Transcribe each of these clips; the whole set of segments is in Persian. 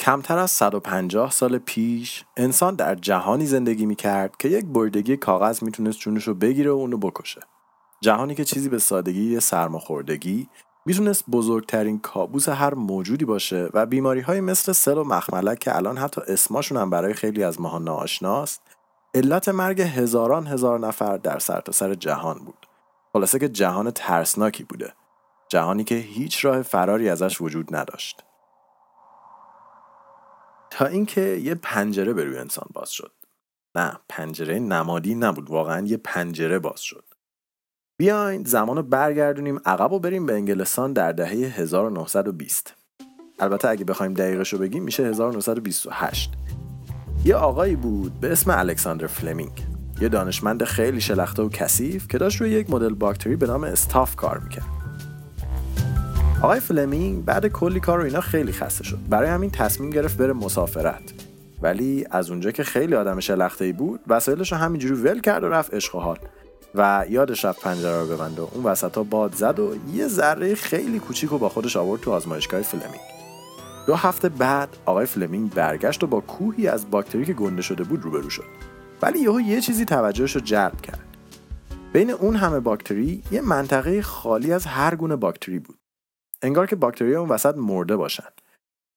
کمتر از 150 سال پیش انسان در جهانی زندگی می کرد که یک بریدگی کاغذ می‌تونست جونش رو بگیره و اونو بکشه. جهانی که چیزی به سادگی سرماخوردگی می‌تونست بزرگترین کابوس هر موجودی باشه و بیماری های مثل سل و مخملک که الان حتی اسماشون هم برای خیلی از ماها ناآشناست علت مرگ هزاران هزار نفر در سرتاسر سر جهان بود. خلاصه که جهان ترسناکی بوده. جهانی که هیچ راه فراری ازش وجود نداشت. تا اینکه یه پنجره به روی انسان باز شد. نه پنجره نمادی نبود. واقعا یه پنجره باز شد. بیاین زمان رو برگردونیم. عقب و بریم به انگلستان در دهه 1920 البته اگه بخوایم دقیقش رو بگیم میشه 1928 یه آقایی بود به اسم الکساندر فلمینگ. یه دانشمند خیلی شلخته و کثیف که داشت روی یک مدل باکتری به نام استاف کار می‌کرد. آقای فلمینگ بعد کلی کار و اینا خیلی خسته شد. برای همین تصمیم گرفت بره مسافرت. ولی از اونجا که خیلی آدم شلخته ای بود وسایلش رو همینجوری ول کرد و رفت عشق و حال. و یادش رفت پنجره رو ببنده. و اون وسط ها باد زد و یه ذره خیلی کوچیک رو با خودش آورد تو آزمایشگاه فلمینگ. دو هفته بعد آقای فلمینگ برگشت و با کوهی از باکتری که گنده شده بود روبرو شد. ولی یهو یه چیزی توجهش رو جلب کرد. بین اون همه باکتری یه منطقه خالی از هر گونه باکتری بود. انگار که باکتری اون وسط مرده باشن.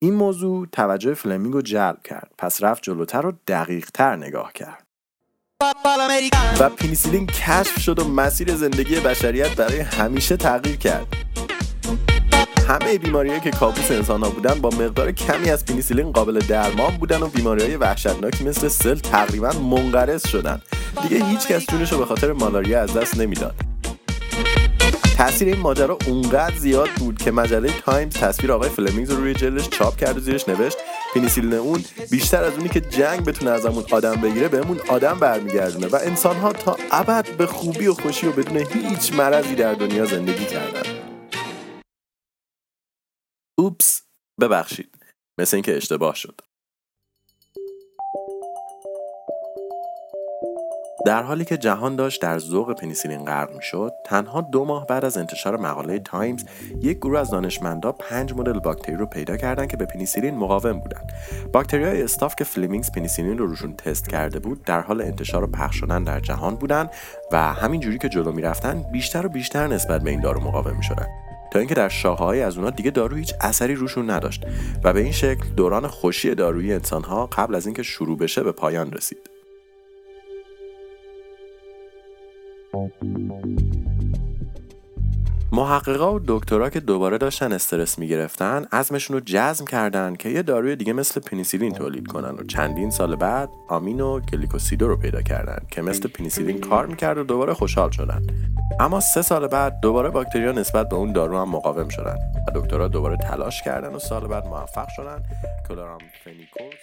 این موضوع توجه فلمینگ رو جلب کرد پس رفت جلوتر و دقیق تر نگاه کرد. و پینیسیلین کشف شد و مسیر زندگی بشریت برای همیشه تغییر کرد. همه بیماریهایی که کابوس انسان ها بودن با مقدار کمی از پینیسیلین قابل درمان بودن و بیماری های وحشتناکی مثل سل تقریبا منقرض شدن. دیگه هیچ کس جونش رو به خاطر مالاریا از دست نمی‌داد. تاثیر این ماجرا اونقدر زیاد بود که مجله تایمز تصویر آقای فلمینگز رو روی جلدش چاپ کرد و زیرش نوشت پنیسیلین اون بیشتر از اونی که جنگ بتونه ازمون آدم بگیره بهمون آدم برمیگردونه و انسانها تا ابد به خوبی و خوشی و بدون هیچ مرضی در دنیا زندگی کردن. Oops ببخشید. مثل اینکه اشتباه شد. در حالی که جهان داشت در ذوق پنیسیلین غرق می‌شد تنها دو ماه بعد از انتشار مقاله تایمز یک گروه از دانشمندا پنج مدل باکتری رو پیدا کردند که به پنیسیلین مقاوم بودند باکتری های staph که فلیمینگز پنیسیلین رو روشون تست کرده بود در حال انتشار و پخش شدن در جهان بودند و همین جوری که جلو می‌رفتن بیشتر و بیشتر نسبت به این دارو مقاوم می‌شدن. تا اینکه در شاخه‌های از اونها دیگه دارو هیچ اثری روشون نداشت و به این شکل دوران خوشی دارویی انسانها قبل از اینکه شروع بشه به پایان رسید. Thank you. محققا و دکترا که دوباره داشتن استرس می‌گرفتن عزمشون رو جزم کردن که یه داروی دیگه مثل پنیسیلین تولید کنن و چندین سال بعد آمین و گلیکوسیدو رو پیدا کردن که مثل پنیسیلین کار می‌کرد و دوباره خوشحال شدن. اما سه سال بعد دوباره باکتریا نسبت به اون دارو هم مقاوم شدن و دکترها دوباره تلاش کردن و سال بعد موفق شدن.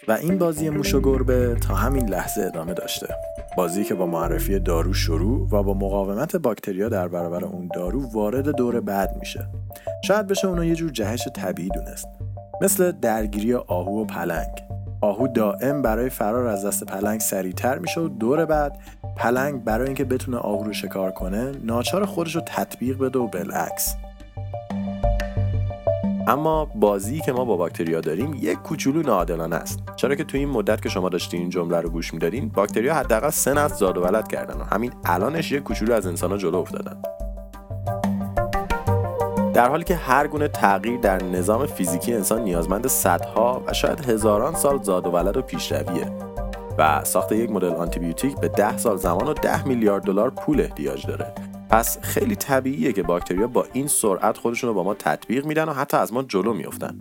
و این بازی موش و گربه تا همین لحظه ادامه داشته. بازی که با معرفی دارو شروع و با مقاومت باکتریا در برابر اون دارو وارد دور بعد میشه. شاید بشه اونو یه جور جهش طبیعی دونست. مثل درگیری آهو و پلنگ. آهو دائم برای فرار از دست پلنگ سریعتر میشه و دور بعد پلنگ برای اینکه بتونه آهو رو شکار کنه ناچار خودش رو تطبیق بده و بالعکس. اما بازی که ما با باکتریا داریم یک کوچولو ناعادلانه است. چرا که تو این مدت که شما داشتین این جمله رو گوش می‌دادین باکتریا حداقل سه نسل زاد و ولد کردن و همین الانش یک کوچولو از انسانها جلو افتادن. در حالی که هر گونه تغییر در نظام فیزیکی انسان نیازمند صدها و شاید هزاران سال زاد و ولد و پیشرویه و ساخت یک مدل آنتیبیوتیک به ده سال زمان و ده میلیارد دلار پول احتیاج داره. پس خیلی طبیعیه که باکتریا با این سرعت خودشون رو با ما تطبیق میدن و حتی از ما جلو میافتن.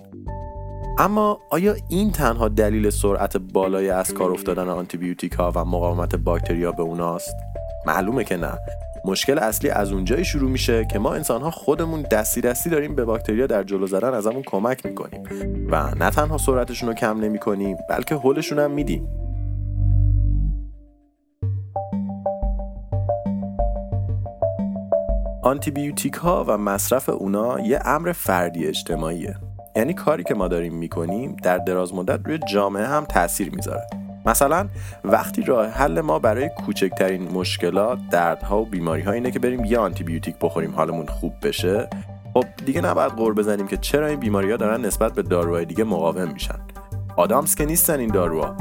اما آیا این تنها دلیل سرعت بالای از کار افتادن آنتیبیوتیک ها و مقاومت باکتریا به اوناست؟ معلومه که نه. مشکل اصلی از اونجایی شروع میشه که ما انسان ها خودمون دستی دستی داریم به باکتریا در جلو زدن ازمون کمک می‌کنیم. و نه تنها سرعتشون رو کم نمی‌کنیم بلکه حلشون هم میدیم. آنتیبیوتیک ها و مصرف اونا یه امر فردی اجتماعیه. یعنی کاری که ما داریم می‌کنیم در دراز مدت روی جامعه هم تاثیر می‌ذاره. مثلا وقتی راه حل ما برای کوچکترین مشکلات دردها و بیماری ها اینه که بریم یه آنتیبیوتیک بخوریم حالمون خوب بشه خب دیگه نباید قور بزنیم که چرا این بیماری ها دارن نسبت به داروهای دیگه مقاوم میشن. آدامس که نیستن این داروها.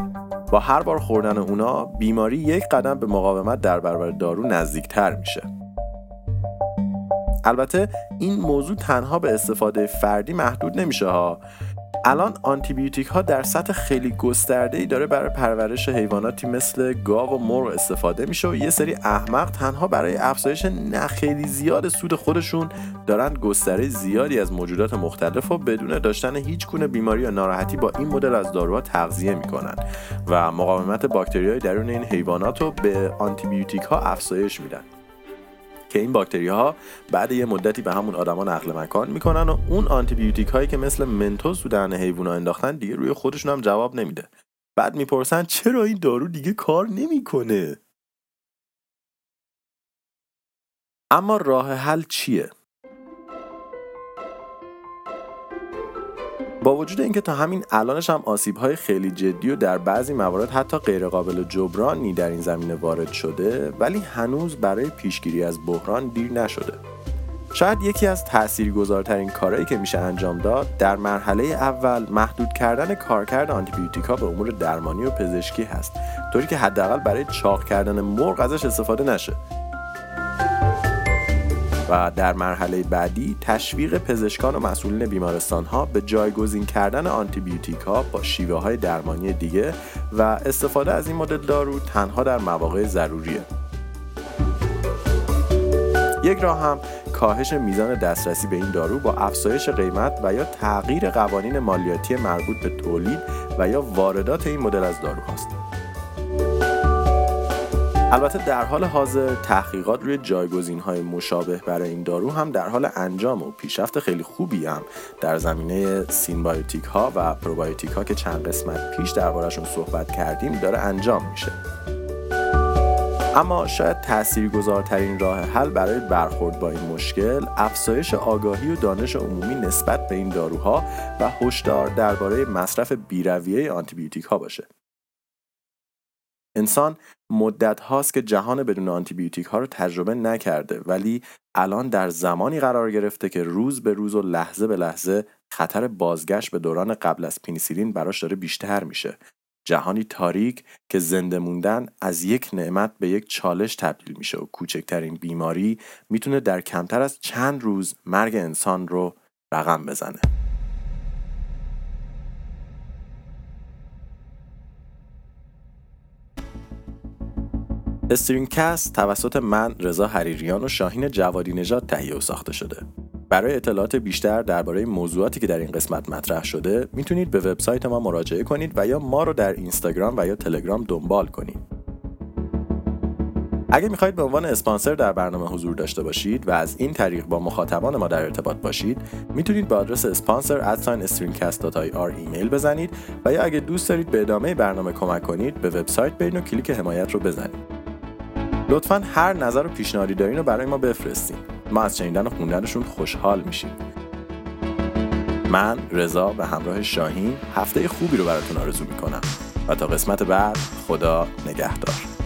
با هر بار خوردن اونا بیماری یک قدم به مقاومت در برابر دارو نزدیکتر میشه. البته این موضوع تنها به استفاده فردی محدود نمیشه ها. الان آنتیبیوتیک ها در سطح خیلی گسترده ای داره برای پرورش حیواناتی مثل گاو و مرغ استفاده میشه و یه سری احمق تنها برای افزایش نه خیلی زیاد سود خودشون دارن گستره زیادی از موجودات مختلف و بدون داشتن هیچ گونه بیماری یا ناراحتی با این مدل از داروها تغذیه می‌کنن و مقاومت باکتریای درون این حیوانات رو به آنتیبیوتیک ها افزایش میدن. که این باکتری ها بعد یه مدتی به همون آدما نقل مکان می‌کنن و اون آنتیبیوتیک هایی که مثل منتوس تو دهن حیونا انداختن دیگه روی خودشون هم جواب نمیده. بعد می‌پرسن چرا این دارو دیگه کار نمی‌کنه؟ اما راه حل چیه؟ با وجود اینکه تا همین الانش هم های خیلی جدی و در بعضی موارد حتی غیرقابل جبرانی در این زمینه وارد شده ولی هنوز برای پیشگیری از بحران دیر نشده. شاید یکی از تاثیرگذارترین کارهایی که میشه انجام داد در مرحله اول محدود کردن کارکرد آنتیبیوتیکا به امور درمانی و پزشکی هست طوری که حداقل برای چاق کردن مرغ ازش استفاده نشه. و در مرحله بعدی تشویق پزشکان و مسئولین بیمارستان ها به جایگزین کردن آنتیبیوتیک ها با شیوه های درمانی دیگه و استفاده از این مدل دارو تنها در مواقع ضروریه یک راه هم کاهش میزان دسترسی به این دارو با افزایش قیمت و یا تغییر قوانین مالیاتی مربوط به تولید و یا واردات این مدل از دارو هاست. البته در حال حاضر تحقیقات روی جایگزین های مشابه برای این دارو هم در حال انجام و پیشرفت خیلی خوبی هم در زمینه synbiotic ها و پروبایوتیک ها که چند قسمت پیش دربارهشون صحبت کردیم داره انجام میشه. اما شاید تاثیرگذارترین راه حل برای برخورد با این مشکل افزایش آگاهی و دانش عمومی نسبت به این داروها و هشدار درباره مصرف بیرویه آنتیبیوتیک ها باشه. انسان مدت هاست که جهان بدون آنتیبیوتیک ها رو تجربه نکرده ولی الان در زمانی قرار گرفته که روز به روز و لحظه به لحظه خطر بازگشت به دوران قبل از پنیسیلین براش داره بیشتر میشه. جهانی تاریک که زنده موندن از یک نعمت به یک چالش تبدیل میشه و کوچکترین بیماری می‌تونه در کمتر از چند روز مرگ انسان رو رقم بزنه. استرینکست توسط من رضا حریریان و شاهین جوادی نژاد تهیه و ساخته شده. برای اطلاعات بیشتر درباره موضوعاتی که در این قسمت مطرح شده می‌تونید به وبسایت ما مراجعه کنید و یا ما رو در اینستاگرام و یا تلگرام دنبال کنید. اگه می‌خواهید به عنوان اسپانسر در برنامه حضور داشته باشید و از این طریق با مخاطبان ما در ارتباط باشید می‌تونید به آدرس اسپانسر ایمیل بزنید و یا اگه دوست دارید به ادامه برنامه کمک کنید به وبسایت برین و کلیک حمایت رو بزنید لطفا هر نظر و پیشنهادی دارین رو برای ما بفرستین. ما از شنیدن و خوندنشون خوشحال میشیم. من رضا و همراه شاهین هفته خوبی رو براتون آرزو می‌کنم. و تا قسمت بعد خدا نگهدار.